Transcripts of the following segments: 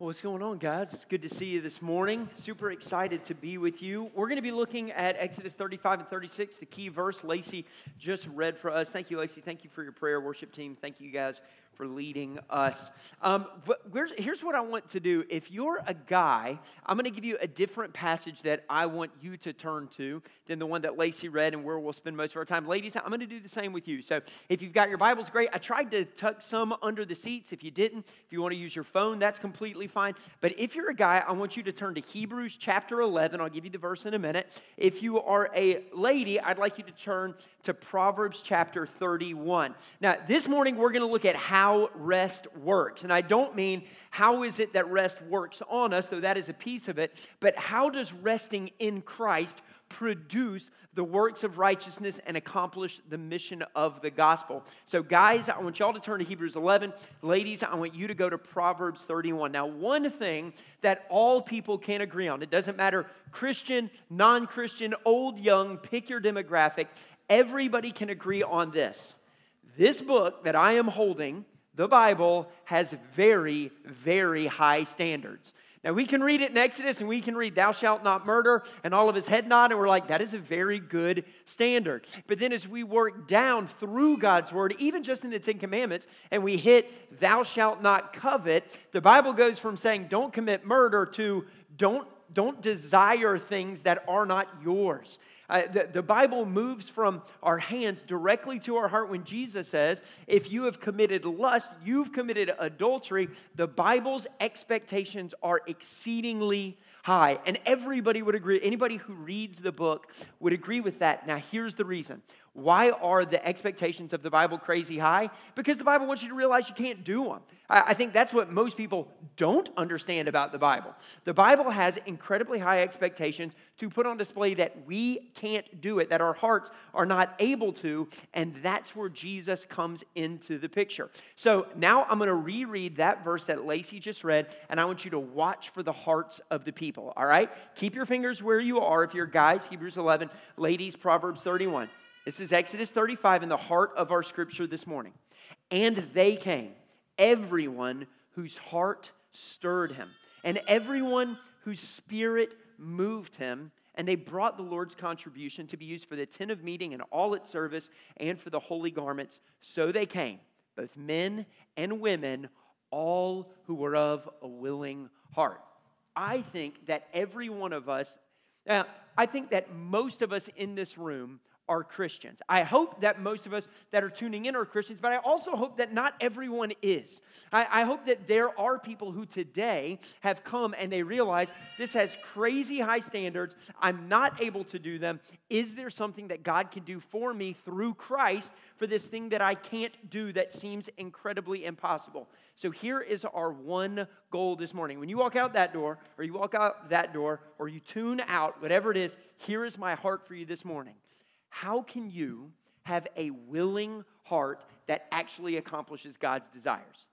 Well, what's going on, guys? It's good to see you this morning. Super excited to be with you. We're going to be looking at Exodus 35 and 36, the key verse Lacey just read for us. Thank you, Lacey. Thank you for your prayer, worship team. Thank you, guys, for leading us. Um, but here's what I want to do. If you're a guy, I'm going to give you a different passage that I want you to turn to than the one that Lacey read and where we'll spend most of our time. Ladies, I'm going to do the same with you. So if you've got your Bibles, great. I tried to tuck some under the seats. If you didn't, if you want to use your phone, that's completely fine. But if you're a guy, I want you to turn to Hebrews chapter 11. I'll give you the verse in a minute. If you are a lady, I'd like you to turn to Proverbs chapter 31. Now, this morning we're going to look at how rest works. And I don't mean how is it that rest works on us, though that is a piece of it, but how does resting in Christ produce the works of righteousness and accomplish the mission of the gospel. So, guys, I want y'all to turn to Hebrews 11. Ladies, I want you to go to Proverbs 31. Now, one thing that all people can agree on, it doesn't matter Christian, non Christian, old, young, pick your demographic, everybody can agree on this. This book that I am holding, the Bible, has very, very high standards. Now, we can read it in Exodus and we can read, Thou shalt not murder, and all of his head nod, and we're like, That is a very good standard. But then as we work down through God's word, even just in the Ten Commandments, and we hit, Thou shalt not covet, the Bible goes from saying, Don't commit murder to don't, don't desire things that are not yours. The, the Bible moves from our hands directly to our heart when Jesus says, If you have committed lust, you've committed adultery. The Bible's expectations are exceedingly high. And everybody would agree, anybody who reads the book would agree with that. Now, here's the reason why are the expectations of the Bible crazy high? Because the Bible wants you to realize you can't do them. I think that's what most people don't understand about the Bible. The Bible has incredibly high expectations to put on display that we can't do it, that our hearts are not able to, and that's where Jesus comes into the picture. So now I'm going to reread that verse that Lacey just read, and I want you to watch for the hearts of the people, all right? Keep your fingers where you are if you're guys, Hebrews 11, ladies, Proverbs 31. This is Exodus 35 in the heart of our scripture this morning. And they came, everyone whose heart stirred him, and everyone whose spirit moved him. And they brought the Lord's contribution to be used for the tent of meeting and all its service and for the holy garments. So they came, both men and women, all who were of a willing heart. I think that every one of us, uh, I think that most of us in this room are Christians. I hope that most of us that are tuning in are Christians, but I also hope that not everyone is. I, I, hope that there are people who today have come and they realize this has crazy high standards. I'm not able to do them. Is there something that God can do for me through Christ for this thing that I can't do that seems incredibly impossible? So here is our one goal this morning. When you walk out that door, or you walk out that door, or you tune out, whatever it is, here is my heart for you this morning how can you have a willing heart that actually accomplishes God's desires?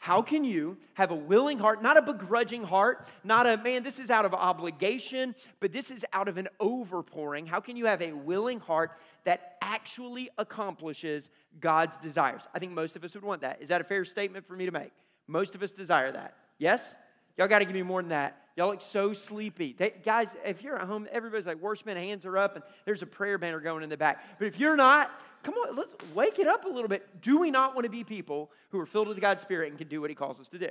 How can you have a willing heart, not a begrudging heart, not a man, this is out of obligation, but this is out of an overpouring? How can you have a willing heart that actually accomplishes God's desires? I think most of us would want that. Is that a fair statement for me to make? Most of us desire that. Yes? Y'all got to give me more than that. Y'all look so sleepy. They, guys, if you're at home, everybody's like, worshiping, hands are up, and there's a prayer banner going in the back. But if you're not, come on, let's wake it up a little bit. Do we not want to be people who are filled with God's Spirit and can do what He calls us to do?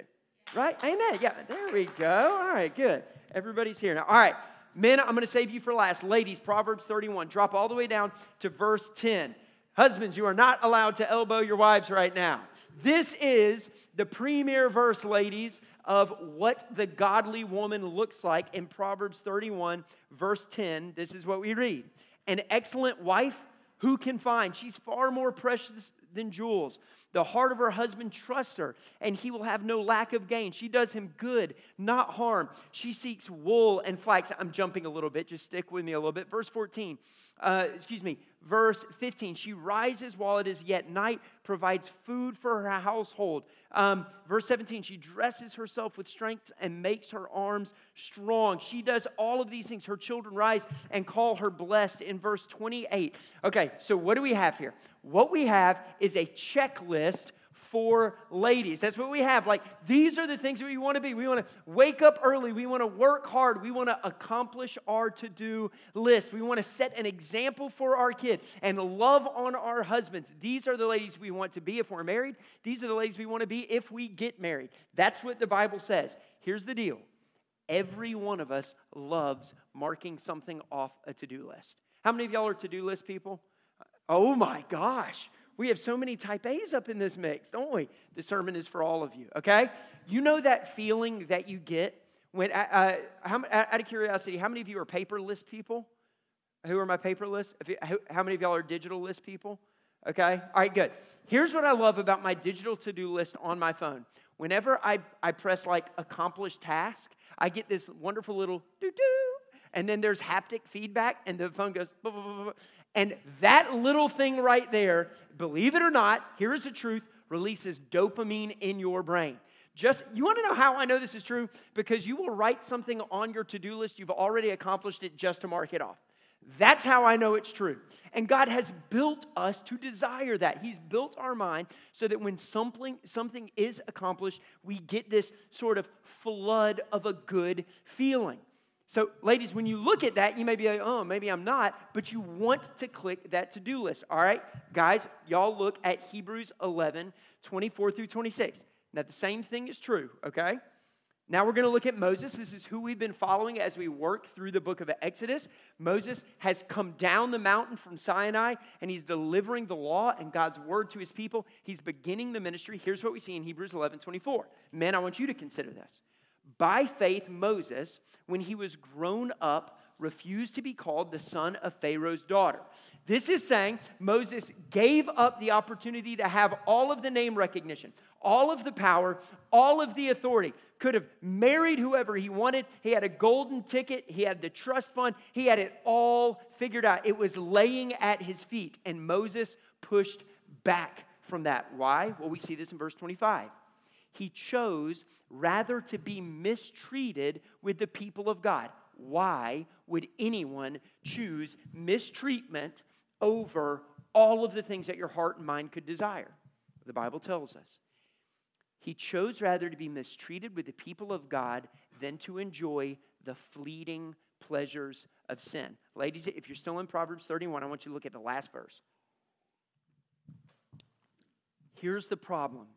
Right? Amen. Yeah, there we go. All right, good. Everybody's here now. All right, men, I'm going to save you for last. Ladies, Proverbs 31. Drop all the way down to verse 10. Husbands, you are not allowed to elbow your wives right now. This is the premier verse, ladies, of what the godly woman looks like in Proverbs 31, verse 10. This is what we read An excellent wife, who can find? She's far more precious than jewels. The heart of her husband trusts her, and he will have no lack of gain. She does him good, not harm. She seeks wool and flax. I'm jumping a little bit, just stick with me a little bit. Verse 14, uh, excuse me, verse 15. She rises while it is yet night, provides food for her household. Um, verse 17, she dresses herself with strength and makes her arms strong. She does all of these things. Her children rise and call her blessed in verse 28. Okay, so what do we have here? What we have is a checklist for ladies. That's what we have. Like, these are the things that we want to be. We want to wake up early. We want to work hard. We want to accomplish our to do list. We want to set an example for our kid and love on our husbands. These are the ladies we want to be if we're married. These are the ladies we want to be if we get married. That's what the Bible says. Here's the deal every one of us loves marking something off a to do list. How many of y'all are to do list people? Oh my gosh. We have so many type A's up in this mix, don't we? The sermon is for all of you, okay? You know that feeling that you get when, uh, uh how, out of curiosity, how many of you are paper list people? Who are my paper list? How many of y'all are digital list people? Okay, all right, good. Here's what I love about my digital to do list on my phone. Whenever I, I press like accomplish task, I get this wonderful little doo doo, and then there's haptic feedback, and the phone goes, and that little thing right there, believe it or not, here is the truth, releases dopamine in your brain. Just, you want to know how I know this is true? Because you will write something on your to do list, you've already accomplished it just to mark it off. That's how I know it's true. And God has built us to desire that. He's built our mind so that when something, something is accomplished, we get this sort of flood of a good feeling. So, ladies, when you look at that, you may be like, oh, maybe I'm not, but you want to click that to do list. All right, guys, y'all look at Hebrews 11, 24 through 26. Now, the same thing is true, okay? Now we're going to look at Moses. This is who we've been following as we work through the book of Exodus. Moses has come down the mountain from Sinai and he's delivering the law and God's word to his people. He's beginning the ministry. Here's what we see in Hebrews 11 24. Men, I want you to consider this. By faith, Moses, when he was grown up, refused to be called the son of Pharaoh's daughter. This is saying Moses gave up the opportunity to have all of the name recognition, all of the power, all of the authority. Could have married whoever he wanted. He had a golden ticket, he had the trust fund, he had it all figured out. It was laying at his feet, and Moses pushed back from that. Why? Well, we see this in verse 25 he chose rather to be mistreated with the people of God. Why would anyone choose mistreatment over all of the things that your heart and mind could desire? The Bible tells us. He chose rather to be mistreated with the people of God than to enjoy the fleeting pleasures of sin. Ladies, if you're still in Proverbs 31, I want you to look at the last verse. Here's the problem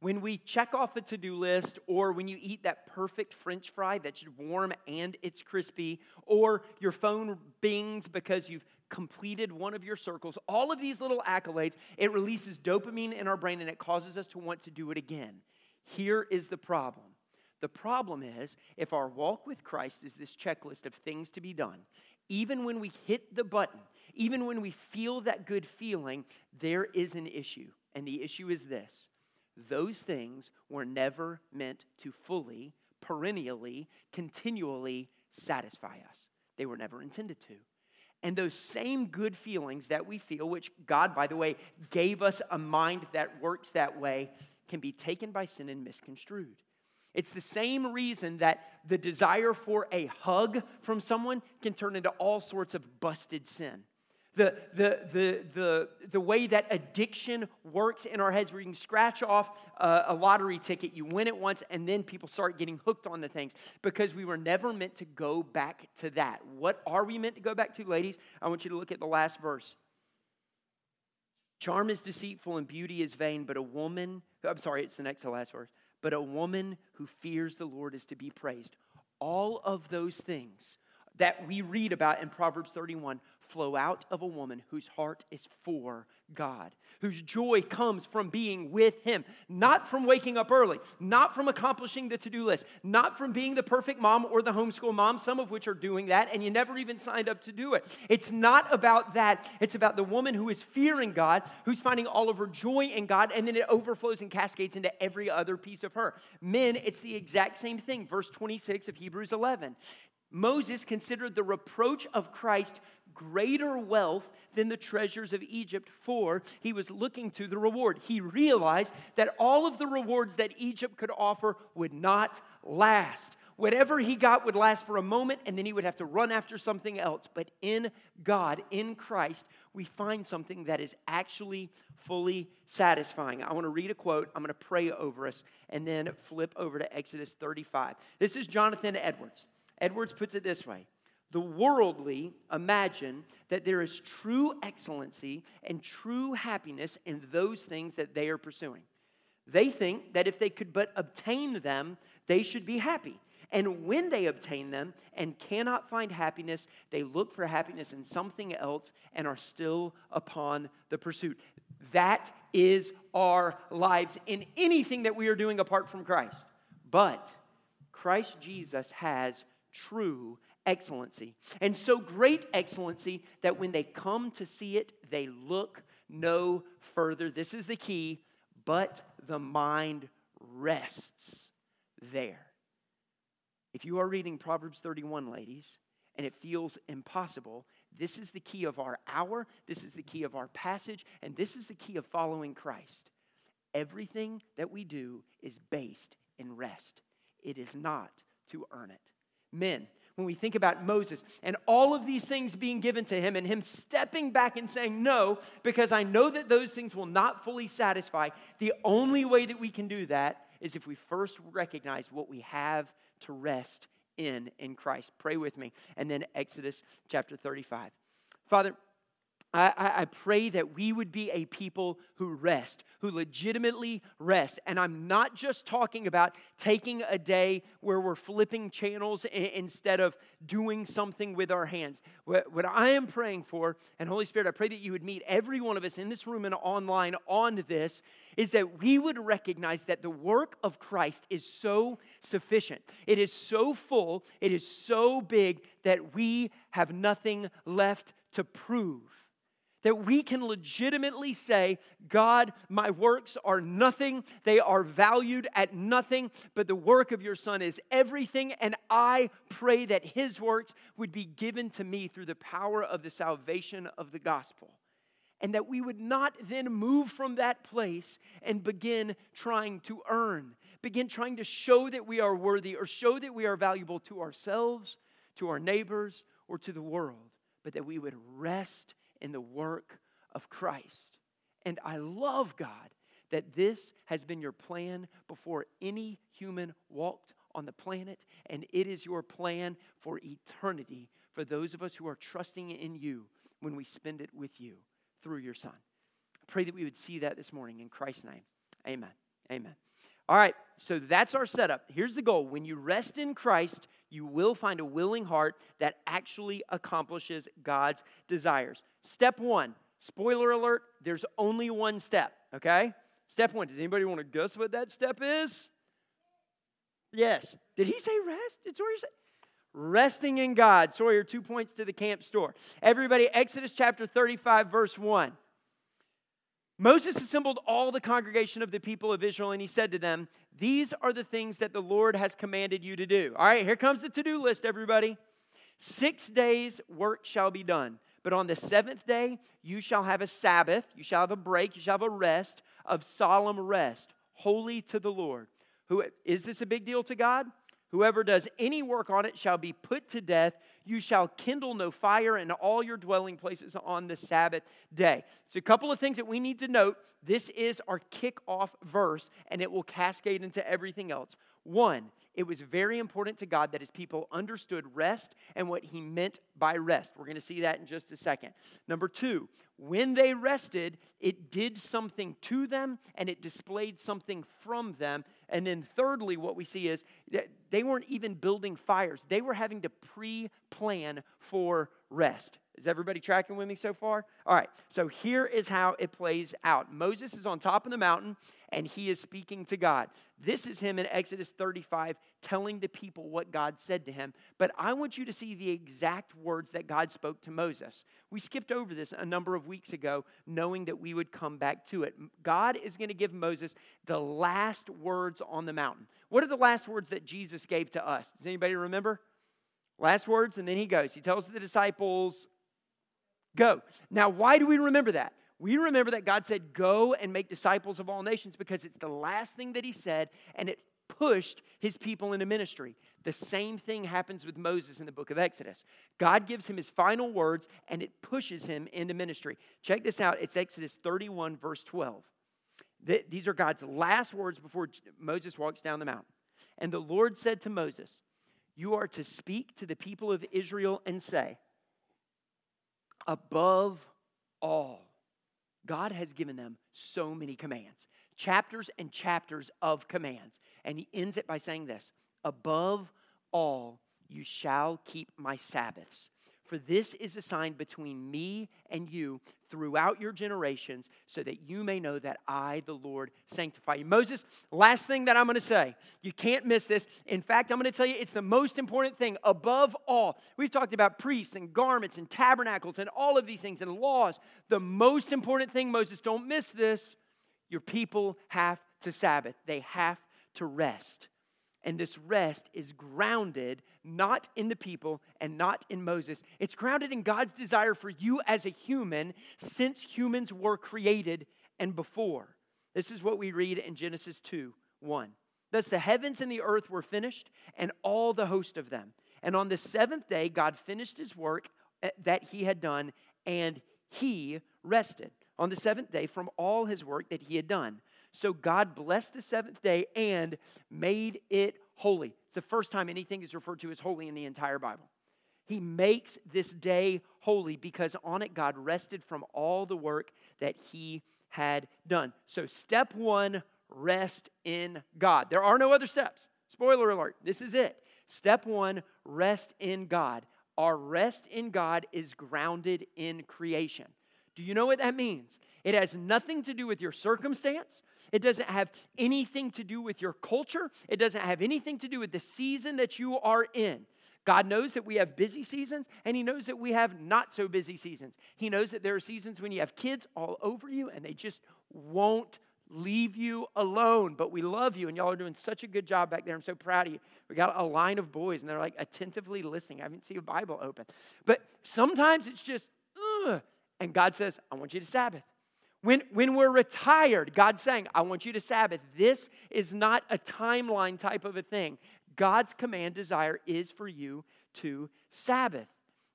when we check off a to do list, or when you eat that perfect french fry that's warm and it's crispy, or your phone bings because you've completed one of your circles, all of these little accolades, it releases dopamine in our brain and it causes us to want to do it again. Here is the problem. The problem is if our walk with Christ is this checklist of things to be done, even when we hit the button, even when we feel that good feeling, there is an issue. And the issue is this those things were never meant to fully, perennially, continually satisfy us. They were never intended to. And those same good feelings that we feel, which God, by the way, gave us a mind that works that way, can be taken by sin and misconstrued. It's the same reason that the desire for a hug from someone can turn into all sorts of busted sin the, the, the, the, the way that addiction works in our heads, where you can scratch off a, a, lottery ticket, you win it once, and then people start getting hooked on the things because we were never meant to go back to that. What are we meant to go back to, ladies? I want you to look at the last verse. Charm is deceitful and beauty is vain, but a woman, I'm sorry, it's the next to last verse, but a woman who fears the Lord is to be praised. All of those things that we read about in Proverbs 31 flow out of a woman whose heart is for God, whose joy comes from being with Him, not from waking up early, not from accomplishing the to do list, not from being the perfect mom or the homeschool mom, some of which are doing that, and you never even signed up to do it. It's not about that. It's about the woman who is fearing God, who's finding all of her joy in God, and then it overflows and cascades into every other piece of her. Men, it's the exact same thing. Verse 26 of Hebrews 11. Moses considered the reproach of Christ greater wealth than the treasures of Egypt, for he was looking to the reward. He realized that all of the rewards that Egypt could offer would not last. Whatever he got would last for a moment and then he would have to run after something else. But in God, in Christ, we find something that is actually fully satisfying. I want to read a quote, I'm going to pray over us, and then flip over to Exodus 35. This is Jonathan Edwards. Edwards puts it this way The worldly imagine that there is true excellency and true happiness in those things that they are pursuing. They think that if they could but obtain them, they should be happy. And when they obtain them and cannot find happiness, they look for happiness in something else and are still upon the pursuit. That is our lives in anything that we are doing apart from Christ. But Christ Jesus has true excellency. And so great excellency that when they come to see it, they look no further. This is the key, but the mind rests there. If you are reading Proverbs 31, ladies, and it feels impossible, this is the key of our hour, this is the key of our passage, and this is the key of following Christ. Everything that we do is based in rest, it is not to earn it. Men, when we think about Moses and all of these things being given to him and him stepping back and saying, No, because I know that those things will not fully satisfy, the only way that we can do that is if we first recognize what we have to rest in in Christ. Pray with me. And then Exodus chapter 35. Father, I, I, pray that we would be a people who rest, who legitimately rest. And I'm not just talking about taking a day where we're flipping channels instead of doing something with our hands. What, what I am praying for, and Holy Spirit, I pray that you would meet every one of us in this room and online on this, is that we would recognize that the work of Christ is so sufficient. It is so full, it is so big that we have nothing left to prove that we can legitimately say, God, my works are nothing. They are valued at nothing, but the work of your Son is everything. And I pray that his works would be given to me through the power of the salvation of the gospel. And that we would not then move from that place and begin trying to earn, begin trying to show that we are worthy or show that we are valuable to ourselves, to our neighbors, or to the world, but that we would rest in the work of Christ. And I love, God, that this has been your plan before any human walked on the planet, and it is your plan for eternity for those of us who are trusting in you when we spend it with you through your Son. I pray that we would see that this morning in Christ's name. Amen. Amen. All right, so that's our setup. Here's the goal when you rest in Christ, you will find a willing heart that actually accomplishes God's desires. Step one, spoiler alert, there's only one step, okay? Step one, does anybody want to guess what that step is? Yes. Did he say rest? Did Sawyer say? Resting in God. Sawyer, two points to the camp store. Everybody, Exodus chapter 35, verse 1. Moses assembled all the congregation of the people of Israel and he said to them, These are the things that the Lord has commanded you to do. All right, here comes the to do list, everybody. Six days work shall be done, but on the seventh day you shall have a Sabbath, you shall have a break, you shall have a rest of solemn rest, holy to the Lord. Who is this a big deal to God? Whoever does any work on it shall be put to death. You shall kindle no fire in all your dwelling places on the Sabbath day. So, a couple of things that we need to note. This is our kickoff verse, and it will cascade into everything else. One, it was very important to God that his people understood rest and what he meant by rest. We're going to see that in just a second. Number two, when they rested, it did something to them and it displayed something from them. And then, thirdly, what we see is that they weren't even building fires, they were having to pre plan for rest. Is everybody tracking with me so far? All right, so here is how it plays out Moses is on top of the mountain and he is speaking to God. This is him in Exodus 35 telling the people what God said to him. But I want you to see the exact words that God spoke to Moses. We skipped over this a number of weeks ago, knowing that we would come back to it. God is going to give Moses the last words on the mountain. What are the last words that Jesus gave to us? Does anybody remember? Last words, and then he goes. He tells the disciples, Go. Now, why do we remember that? we remember that God said, Go and make disciples of all nations because it's the last thing that He said, and it pushed his people into ministry. The same thing happens with Moses in the book of Exodus. God gives him his final words and it pushes him into ministry. Check this out. It's Exodus 31, verse 12. These are God's last words before Moses walks down the mountain. And the Lord said to Moses, You are to speak to the people of Israel and say, Above all, God has given them so many commands, chapters and chapters of commands. And he ends it by saying this Above all, you shall keep my Sabbaths. For this is a sign between me and you throughout your generations, so that you may know that I, the Lord, sanctify you. Moses, last thing that I'm going to say. You can't miss this. In fact, I'm going to tell you it's the most important thing above all. We've talked about priests and garments and tabernacles and all of these things and laws. The most important thing, Moses, don't miss this. Your people have to Sabbath, they have to rest. And this rest is grounded not in the people and not in Moses. It's grounded in God's desire for you as a human since humans were created and before. This is what we read in Genesis 2 1. Thus the heavens and the earth were finished, and all the host of them. And on the seventh day, God finished his work eh, that he had done, and he rested on the seventh day from all his work that he had done. So God blessed the seventh day and made it holy. It's the first time anything is referred to as holy in the entire Bible. He makes this day holy because on it God rested from all the work that he had done. So, step one, rest in God. There are no other steps. Spoiler alert, this is it. Step one, rest in God. Our rest in God is grounded in creation. Do you know what that means? It has nothing to do with your circumstance. It doesn't have anything to do with your culture. It doesn't have anything to do with the season that you are in. God knows that we have busy seasons, and He knows that we have not so busy seasons. He knows that there are seasons when you have kids all over you and they just won't leave you alone. But we love you, and y'all are doing such a good job back there. I'm so proud of you. We got a line of boys, and they're like attentively listening. I haven't seen a Bible open. But sometimes it's just, ugh. And God says, I want you to Sabbath. When, when we're retired, God's saying, I want you to Sabbath. This is not a timeline type of a thing. God's command desire is for you to Sabbath.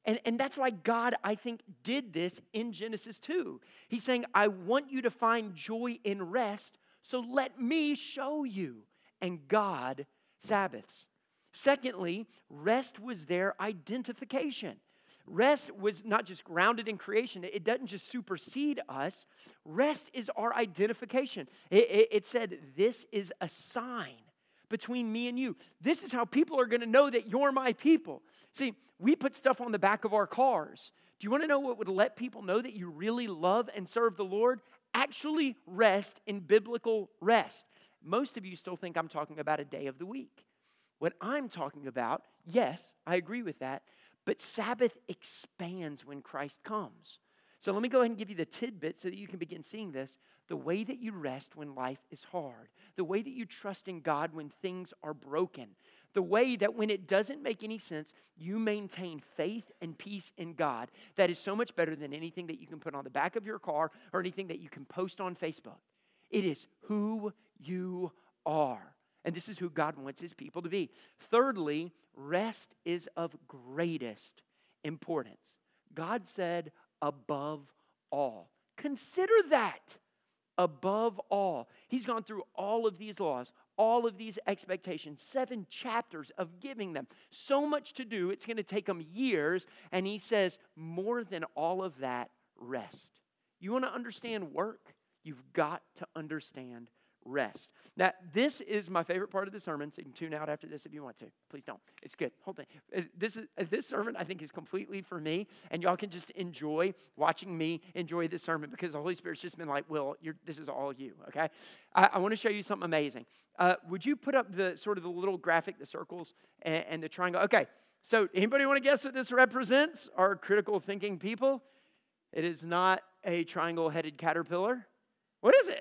And, and that's why God, I think, did this in Genesis 2. He's saying, I want you to find joy in rest, so let me show you. And God Sabbaths. Secondly, rest was their identification. Rest was not just grounded in creation, it doesn't just supersede us. Rest is our identification. It, it, it said, This is a sign between me and you. This is how people are going to know that you're my people. See, we put stuff on the back of our cars. Do you want to know what would let people know that you really love and serve the Lord? Actually, rest in biblical rest. Most of you still think I'm talking about a day of the week. What I'm talking about, yes, I agree with that, but Sabbath expands when Christ comes. So let me go ahead and give you the tidbit so that you can begin seeing this. The way that you rest when life is hard, the way that you trust in God when things are broken, the way that when it doesn't make any sense, you maintain faith and peace in God. That is so much better than anything that you can put on the back of your car or anything that you can post on Facebook. It is who you are. And this is who God wants his people to be. Thirdly, rest is of greatest importance. God said, above all. Consider that above all. He's gone through all of these laws, all of these expectations, seven chapters of giving them. So much to do, it's going to take them years. And he says, more than all of that, rest. You want to understand work? You've got to understand rest. Now, this is my favorite part of the sermon, so you can tune out after this if you want to. Please don't. It's good. Whole thing. Uh, this, is, uh, this sermon, I think, is completely for me, and y'all can just enjoy watching me enjoy this sermon because the Holy Spirit's just been like, Will, this is all you, okay? I, I want to show you something amazing. Uh, would you put up the sort of the little graphic, the circles, and, and the triangle? Okay, so anybody want to guess what this represents? Our critical thinking people? It is not a triangle headed caterpillar. What is it?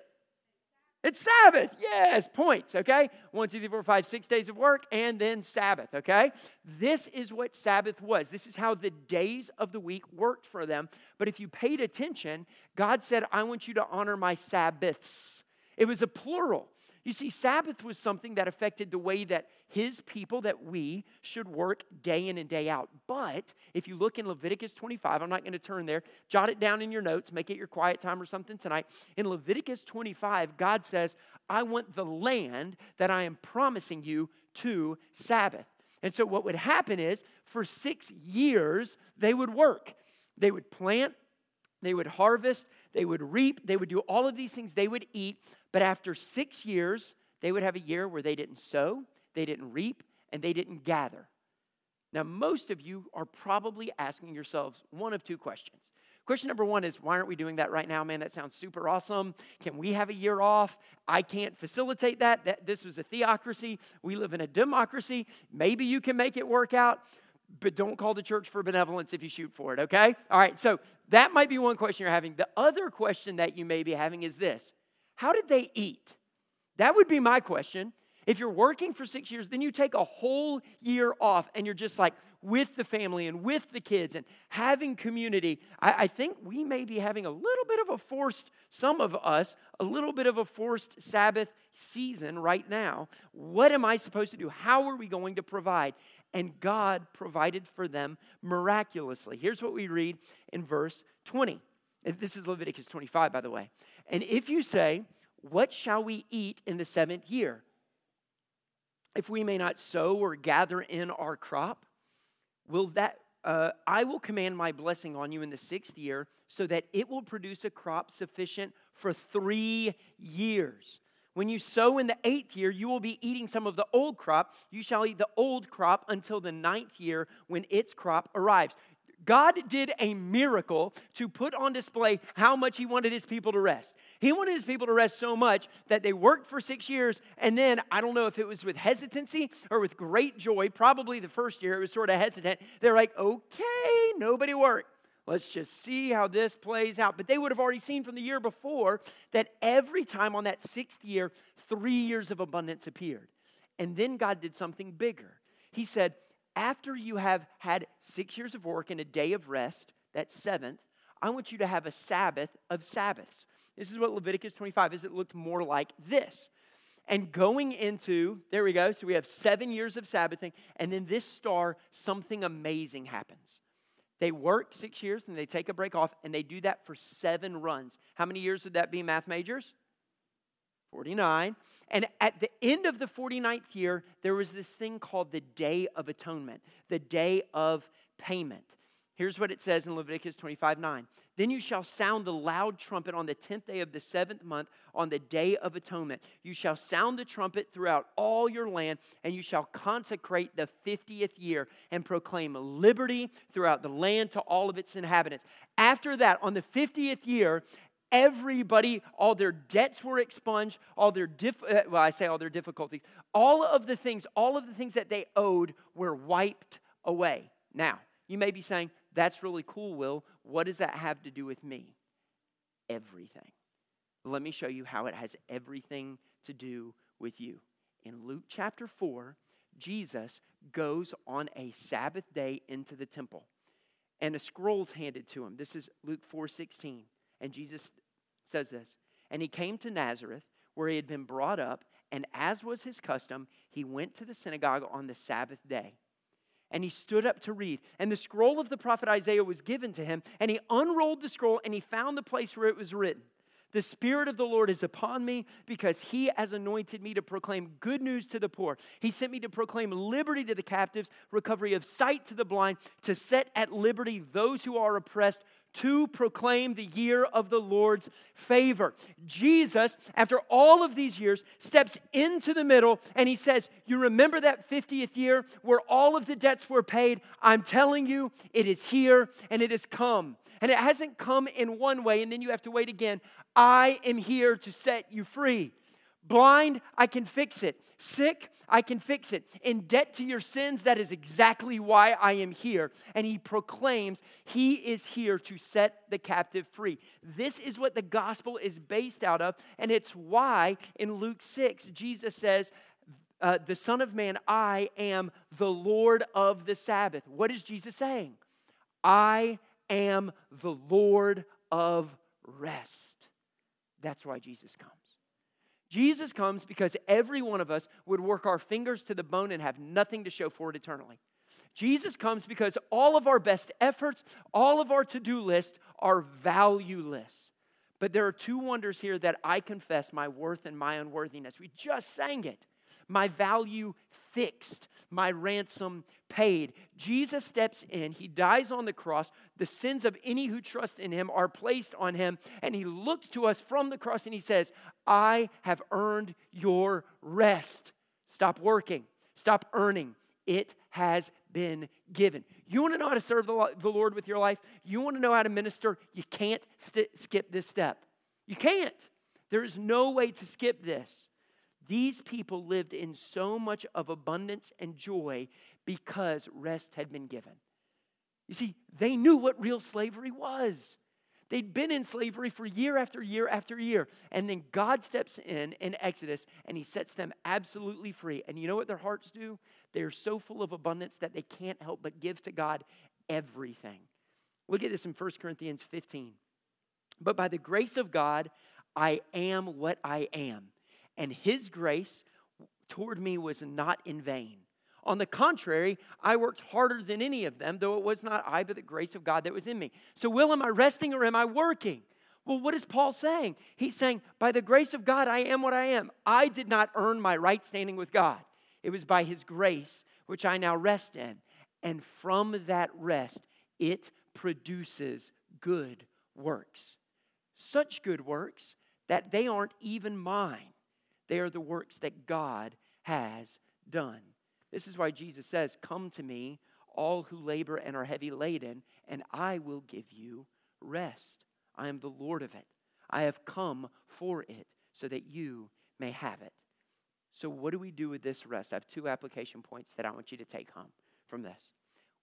It's Sabbath. Yes, points, okay? One, two, three, four, five, six days of work, and then Sabbath, okay? This is what Sabbath was. This is how the days of the week worked for them. But if you paid attention, God said, I want you to honor my Sabbaths. It was a plural. You see, Sabbath was something that affected the way that his people, that we, should work day in and day out. But if you look in Leviticus 25, I'm not going to turn there, jot it down in your notes, make it your quiet time or something tonight. In Leviticus 25, God says, I want the land that I am promising you to Sabbath. And so what would happen is, for six years, they would work. They would plant, they would harvest, they would reap, they would do all of these things, they would eat. But after six years, they would have a year where they didn't sow, they didn't reap, and they didn't gather. Now, most of you are probably asking yourselves one of two questions. Question number one is why aren't we doing that right now? Man, that sounds super awesome. Can we have a year off? I can't facilitate that. that this was a theocracy. We live in a democracy. Maybe you can make it work out but don't call the church for benevolence if you shoot for it, okay? All right, so that might be one question you're having. The other question that you may be having is this How did they eat? That would be my question. If you're working for six years, then you take a whole year off and you're just like with the family and with the kids and having community. I, I think we may be having a little bit of a forced, some of us, a little bit of a forced Sabbath season right now. What am I supposed to do? How are we going to provide? And God provided for them miraculously. Here's what we read in verse 20. This is Leviticus 25, by the way. And if you say, What shall we eat in the seventh year? If we may not sow or gather in our crop, will that uh, I will command my blessing on you in the sixth year, so that it will produce a crop sufficient for three years. When you sow in the eighth year, you will be eating some of the old crop. You shall eat the old crop until the ninth year when its crop arrives. God did a miracle to put on display how much He wanted His people to rest. He wanted His people to rest so much that they worked for six years, and then I don't know if it was with hesitancy or with great joy. Probably the first year it was sort of hesitant. They're like, okay, nobody worked. Let's just see how this plays out. But they would have already seen from the year before that every time on that sixth year, three years of abundance appeared. And then God did something bigger. He said, After you have had six years of work and a day of rest, that seventh, I want you to have a Sabbath of Sabbaths. This is what Leviticus 25 is. It looked more like this. And going into, there we go. So we have seven years of Sabbathing. And then this star, something amazing happens. They work six years and they take a break off, and they do that for seven runs. How many years would that be, math majors? 49. And at the end of the 49th year, there was this thing called the Day of Atonement, the Day of Payment. Here's what it says in Leviticus 25 9. Then you shall sound the loud trumpet on the 10th day of the seventh month, on the day of atonement. You shall sound the trumpet throughout all your land, and you shall consecrate the 50th year and proclaim liberty throughout the land to all of its inhabitants. After that, on the 50th year, everybody, all their debts were expunged, all their, dif- uh, well, I say all their difficulties, all of the things, all of the things that they owed were wiped away. Now, you may be saying, that's really cool, Will. What does that have to do with me? Everything. Let me show you how it has everything to do with you. In Luke chapter 4, Jesus goes on a Sabbath day into the temple, and a scroll's handed to him. This is Luke 4:16. And Jesus says this, and he came to Nazareth, where he had been brought up, and as was his custom, he went to the synagogue on the Sabbath day and he stood up to read. And the scroll of the prophet Isaiah was given to him, and he unrolled the scroll and he found the place where it was written. The Spirit of the Lord is upon me because He has anointed me to proclaim good news to the poor. He sent me to proclaim liberty to the captives, recovery of sight to the blind, to set at liberty those who are oppressed, to proclaim the year of the Lord's favor. Jesus, after all of these years, steps into the middle and he says, You remember that 50th year where all of the debts were paid? I'm telling you, it is here and it has come. And it hasn't come in one way, and then you have to wait again. I am here to set you free. Blind, I can fix it. Sick, I can fix it. In debt to your sins, that is exactly why I am here. And he proclaims he is here to set the captive free. This is what the gospel is based out of. And it's why in Luke 6, Jesus says, uh, The Son of Man, I am the Lord of the Sabbath. What is Jesus saying? I am the Lord of rest. That's why Jesus comes. Jesus comes because every one of us would work our fingers to the bone and have nothing to show for it eternally. Jesus comes because all of our best efforts, all of our to do list are valueless. But there are two wonders here that I confess my worth and my unworthiness. We just sang it. My value fixed, my ransom paid. Jesus steps in, he dies on the cross. The sins of any who trust in him are placed on him, and he looks to us from the cross and he says, I have earned your rest. Stop working, stop earning. It has been given. You want to know how to serve the, Lord with your life? You want to know how to minister? You can't st- skip this step. You can't. There is no way to skip this. These people lived in so much of abundance and joy because rest had been given. You see, they knew what real slavery was. They'd been in slavery for year after year after year. And then God steps in in Exodus and he sets them absolutely free. And you know what their hearts do? They're so full of abundance that they can't help but give to God everything. Look at this in 1 Corinthians 15. But by the grace of God, I am what I am. And his grace toward me was not in vain. On the contrary, I worked harder than any of them, though it was not I, but the grace of God that was in me. So, Will, am I resting or am I working? Well, what is Paul saying? He's saying, by the grace of God, I am what I am. I did not earn my right standing with God. It was by his grace, which I now rest in. And from that rest, it produces good works. Such good works that they aren't even mine, they are the works that God has done. This is why Jesus says, Come to me, all who labor and are heavy laden, and I will give you rest. I am the Lord of it. I have come for it so that you may have it. So, what do we do with this rest? I have two application points that I want you to take home from this.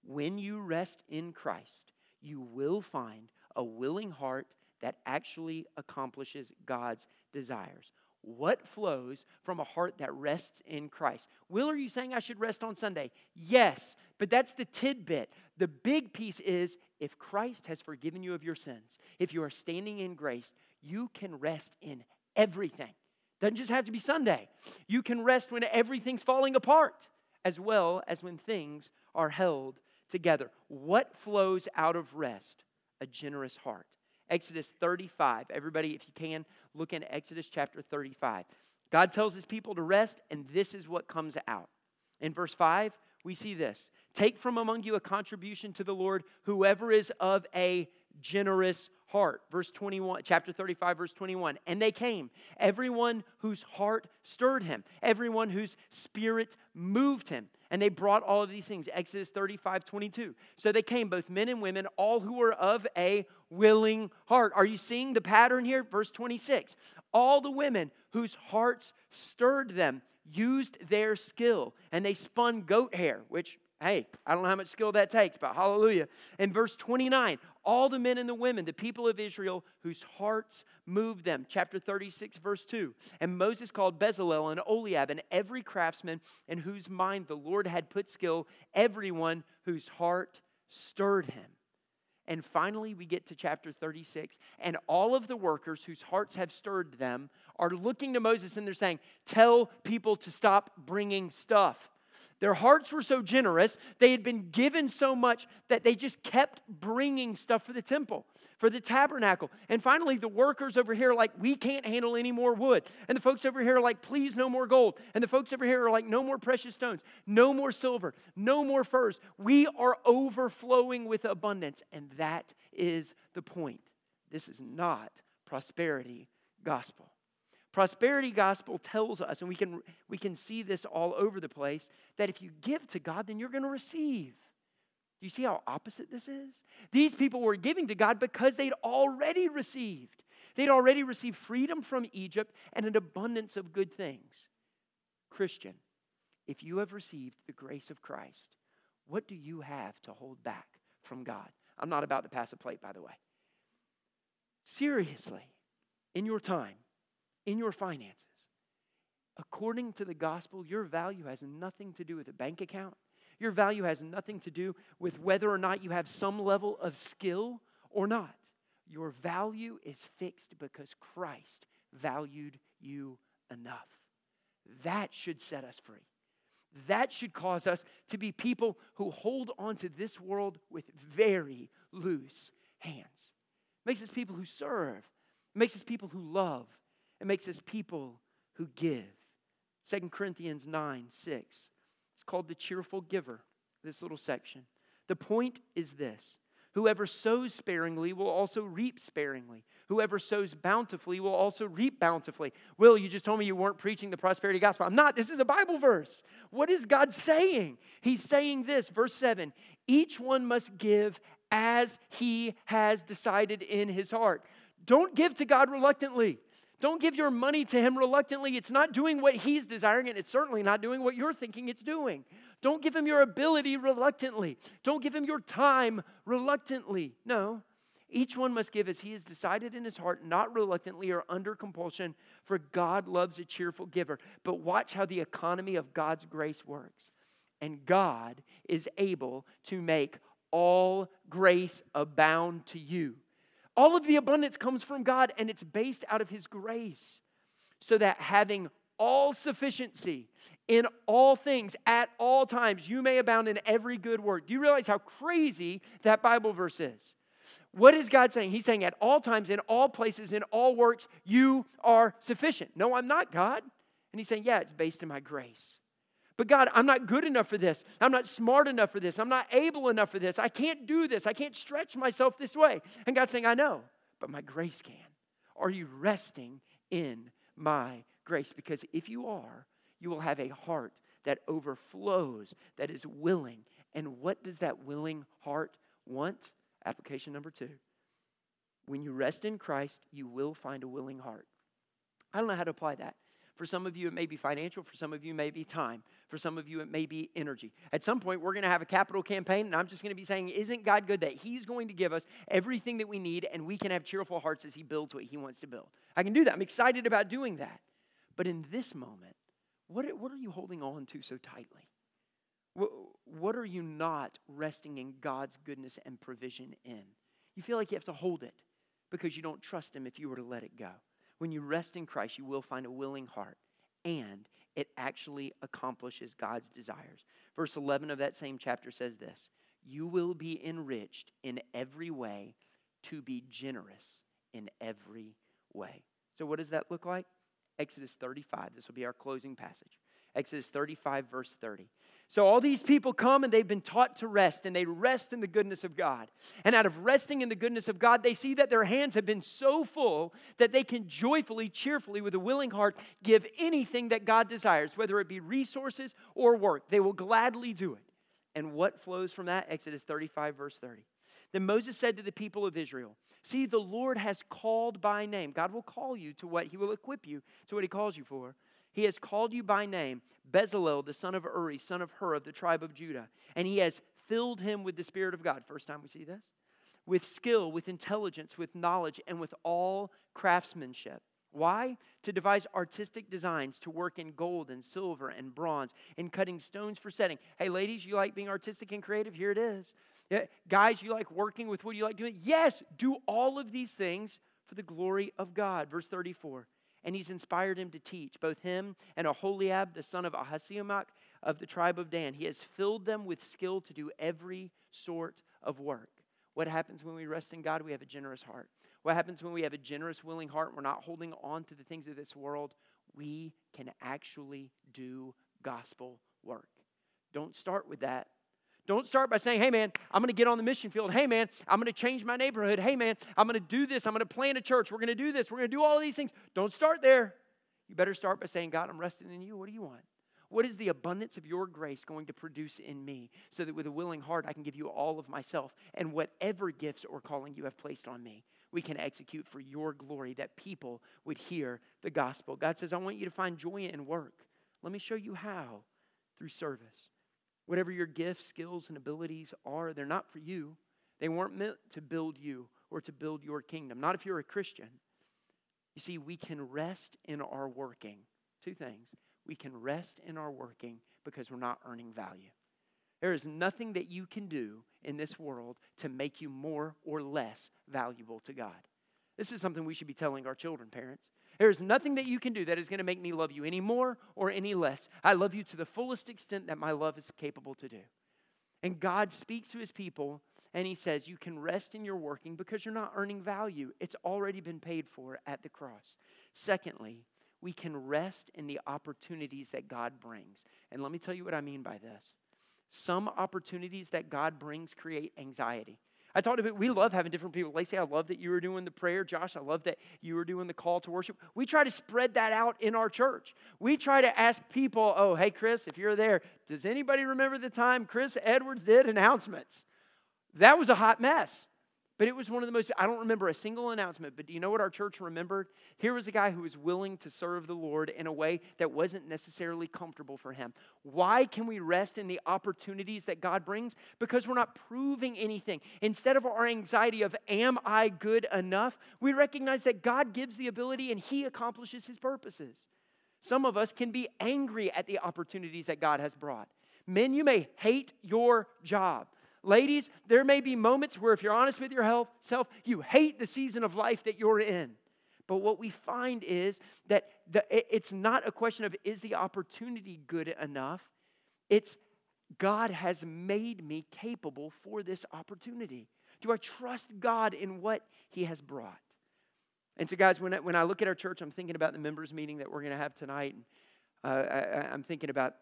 When you rest in Christ, you will find a willing heart that actually accomplishes God's desires what flows from a heart that rests in Christ. Will, are you saying I should rest on Sunday? Yes, but that's the tidbit. The big piece is if Christ has forgiven you of your sins, if you are standing in grace, you can rest in everything. Doesn't just have to be Sunday. You can rest when everything's falling apart, as well as when things are held together. What flows out of rest? A generous heart. Exodus 35. Everybody, if you can, look in Exodus chapter 35. God tells his people to rest, and this is what comes out. In verse 5, we see this Take from among you a contribution to the Lord, whoever is of a generous heart. Verse 21, chapter 35, verse 21. And they came, everyone whose heart stirred him, everyone whose spirit moved him. And they brought all of these things. Exodus 35, 22. So they came, both men and women, all who were of a willing heart. Are you seeing the pattern here? Verse 26. All the women whose hearts stirred them used their skill, and they spun goat hair, which Hey, I don't know how much skill that takes, but hallelujah. In verse 29, all the men and the women, the people of Israel, whose hearts moved them. Chapter 36, verse 2. And Moses called Bezalel and Oholiab and every craftsman in whose mind the Lord had put skill, everyone whose heart stirred him. And finally, we get to chapter 36, and all of the workers whose hearts have stirred them are looking to Moses and they're saying, Tell people to stop bringing stuff. Their hearts were so generous, they had been given so much that they just kept bringing stuff for the temple, for the tabernacle. And finally, the workers over here are like, we can't handle any more wood. And the folks over here are like, please, no more gold. And the folks over here are like, no more precious stones, no more silver, no more furs. We are overflowing with abundance. And that is the point. This is not prosperity gospel. Prosperity gospel tells us, and we can, we can see this all over the place, that if you give to God, then you're going to receive. Do you see how opposite this is? These people were giving to God because they'd already received. They'd already received freedom from Egypt and an abundance of good things. Christian, if you have received the grace of Christ, what do you have to hold back from God? I'm not about to pass a plate, by the way. Seriously, in your time, in your finances. According to the gospel, your value has nothing to do with a bank account. Your value has nothing to do with whether or not you have some level of skill or not. Your value is fixed because Christ valued you enough. That should set us free. That should cause us to be people who hold on to this world with very loose hands. Makes us people who serve. Makes us people who love. It makes us people who give. 2 Corinthians 9 6. It's called the cheerful giver, this little section. The point is this Whoever sows sparingly will also reap sparingly. Whoever sows bountifully will also reap bountifully. Will, you just told me you weren't preaching the prosperity gospel. I'm not. This is a Bible verse. What is God saying? He's saying this, verse 7 each one must give as he has decided in his heart. Don't give to God reluctantly. Don't give your money to him reluctantly. It's not doing what he's desiring, and it's certainly not doing what you're thinking it's doing. Don't give him your ability reluctantly. Don't give him your time reluctantly. No. Each one must give as he has decided in his heart, not reluctantly or under compulsion, for God loves a cheerful giver. But watch how the economy of God's grace works. And God is able to make all grace abound to you. All of the abundance comes from God, and it's based out of his grace, so that having all sufficiency in all things at all times you may abound in every good work. Do you realize how crazy that bible verse is? What is god saying? He's saying at all times in all places in all works you are sufficient. No i'm not god. And he's saying yeah it's based in my grace but god i'm not good enough for this i'm not smart enough for this i'm not able enough for this i can't do this i can't stretch myself this way and god's saying i know but my grace can are you resting in my grace because if you are, you will have a heart that overflows, that is willing. And what does that willing heart want? Application number two. When you rest in Christ, you will find a willing heart. I don't know how to apply that. For some of you, it may be financial. For some of you, it may be time. For some of you, it may be energy. At some point, we're going to have a capital campaign, and I'm just going to be saying, Isn't God good that He's going to give us everything that we need, and we can have cheerful hearts as He builds what He wants to build? I can do that. I'm excited about doing that. But in this moment, what, what are you holding on to so tightly? What, what are you not resting in God's goodness and provision in? You feel like you have to hold it because you don't trust Him if you were to let it go. When you rest in Christ, you will find a willing heart and it actually accomplishes God's desires. Verse 11 of that same chapter says this You will be enriched in every way to be generous in every way. So, what does that look like? Exodus 35. This will be our closing passage. Exodus 35, verse 30. So all these people come and they've been taught to rest, and they rest in the goodness of God. And out of resting in the goodness of God, they see that their hands have been so full that they can joyfully, cheerfully, with a willing heart, give anything that God desires, whether it be resources or work. They will gladly do it. And what flows from that? Exodus 35, verse 30. Then Moses said to the people of Israel, See, the Lord has called by name. God will call you to what He will equip you to what He calls you for. He has called you by name, Bezalel, the son of Uri, son of Hur of the tribe of Judah. And He has filled him with the Spirit of God. First time we see this. With skill, with intelligence, with knowledge, and with all craftsmanship. Why? To devise artistic designs, to work in gold and silver and bronze, in cutting stones for setting. Hey, ladies, you like being artistic and creative? Here it is. Yeah, guys, you like working with what you like doing? Yes, do all of these things for the glory of God. Verse 34. And he's inspired him to teach, both him and Aholiab, the son of Ahisamach of the tribe of Dan. He has filled them with skill to do every sort of work. What happens when we rest in God? We have a generous heart. What happens when we have a generous, willing heart? We're not holding on to the things of this world. We can actually do gospel work. Don't start with that. Don't start by saying, hey man, I'm going to get on the mission field. Hey man, I'm going to change my neighborhood. Hey man, I'm going to do this. I'm going to plant a church. We're going to do this. We're going to do all of these things. Don't start there. You better start by saying, God, I'm resting in you. What do you want? What is the abundance of your grace going to produce in me so that with a willing heart I can give you all of myself and whatever gifts or calling you have placed on me, we can execute for your glory that people would hear the gospel. God says, I want you to find joy in work. Let me show you how through service. Whatever your gifts, skills, and abilities are, they're not for you. They weren't meant to build you or to build your kingdom. Not if you're a Christian. You see, we can rest in our working. Two things. We can rest in our working because we're not earning value. There is nothing that you can do in this world to make you more or less valuable to God. This is something we should be telling our children, parents. There is nothing that you can do that is going to make me love you any more or any less. I love you to the fullest extent that my love is capable to do. And God speaks to his people and he says, You can rest in your working because you're not earning value. It's already been paid for at the cross. Secondly, we can rest in the opportunities that God brings. And let me tell you what I mean by this. Some opportunities that God brings create anxiety. I talked about we love having different people. Lacey, I love that you were doing the prayer. Josh, I love that you were doing the call to worship. We try to spread that out in our church. We try to ask people, oh, hey, Chris, if you're there, does anybody remember the time Chris Edwards did announcements? That was a hot mess. But it was one of the most, I don't remember a single announcement, but do you know what our church remembered? Here was a guy who was willing to serve the Lord in a way that wasn't necessarily comfortable for him. Why can we rest in the opportunities that God brings? Because we're not proving anything. Instead of our anxiety of, am I good enough? We recognize that God gives the ability and he accomplishes his purposes. Some of us can be angry at the opportunities that God has brought. Men, you may hate your job. Ladies, there may be moments where, if you're honest with yourself, you hate the season of life that you're in. But what we find is that the, it's not a question of is the opportunity good enough? It's God has made me capable for this opportunity. Do I trust God in what He has brought? And so, guys, when I, when I look at our church, I'm thinking about the members' meeting that we're going to have tonight. And, uh, I, I'm thinking about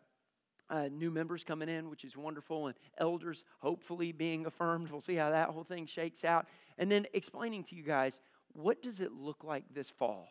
uh, new members coming in, which is wonderful, and elders hopefully being affirmed. We'll see how that whole thing shakes out. And then explaining to you guys what does it look like this fall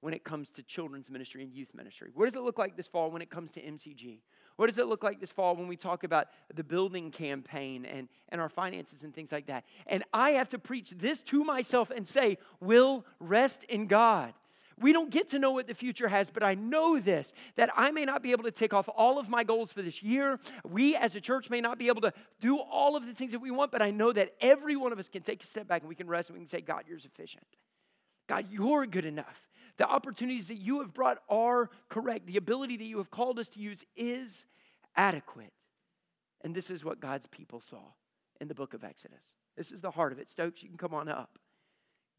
when it comes to children's ministry and youth ministry? What does it look like this fall when it comes to MCG? What does it look like this fall when we talk about the building campaign and, and our finances and things like that? And I have to preach this to myself and say, will rest in God. We don't get to know what the future has, but I know this that I may not be able to take off all of my goals for this year. We as a church may not be able to do all of the things that we want, but I know that every one of us can take a step back and we can rest and we can say, God, you're sufficient. God, you're good enough. The opportunities that you have brought are correct. The ability that you have called us to use is adequate. And this is what God's people saw in the book of Exodus. This is the heart of it. Stokes, you can come on up.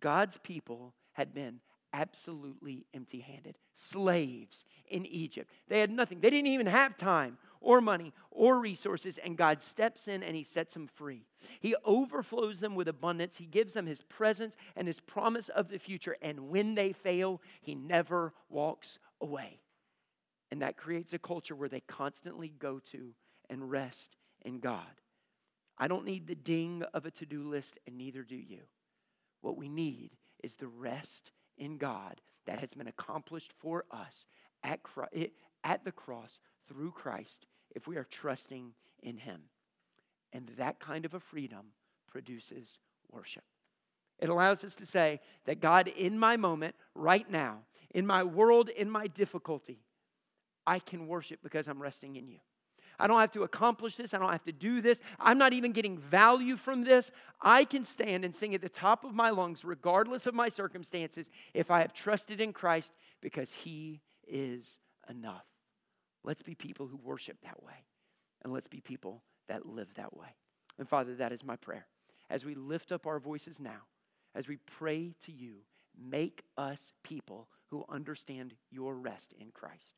God's people had been absolutely empty handed. Slaves in Egypt. They had nothing. They didn't even have time or money or resources, and God steps in and He sets them free. He overflows them with abundance. He gives them His presence and His promise of the future, and when they fail, He never walks away. And that creates a culture where they constantly go to and rest in God. I don't need the ding of a to do list, and neither do you. What we need is the rest in God that has been accomplished for us at, Christ, at the cross through Christ if we are trusting in Him. And that kind of a freedom produces worship. It allows us to say that God, in my moment, right now, in my world, in my difficulty, I can worship because I'm resting in you. I don't have to accomplish this. I don't have to do this. I'm not even getting value from this. I can stand and sing at the top of my lungs, regardless of my circumstances, if I have trusted in Christ because He is enough. Let's be people who worship that way, and let's be people that live that way. And Father, that is my prayer. As we lift up our voices now, as we pray to you, make us people who understand your rest in Christ.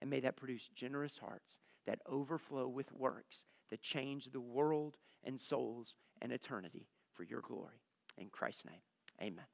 And may that produce generous hearts that overflow with works that change the world and souls and eternity for your glory. In Christ's name, amen.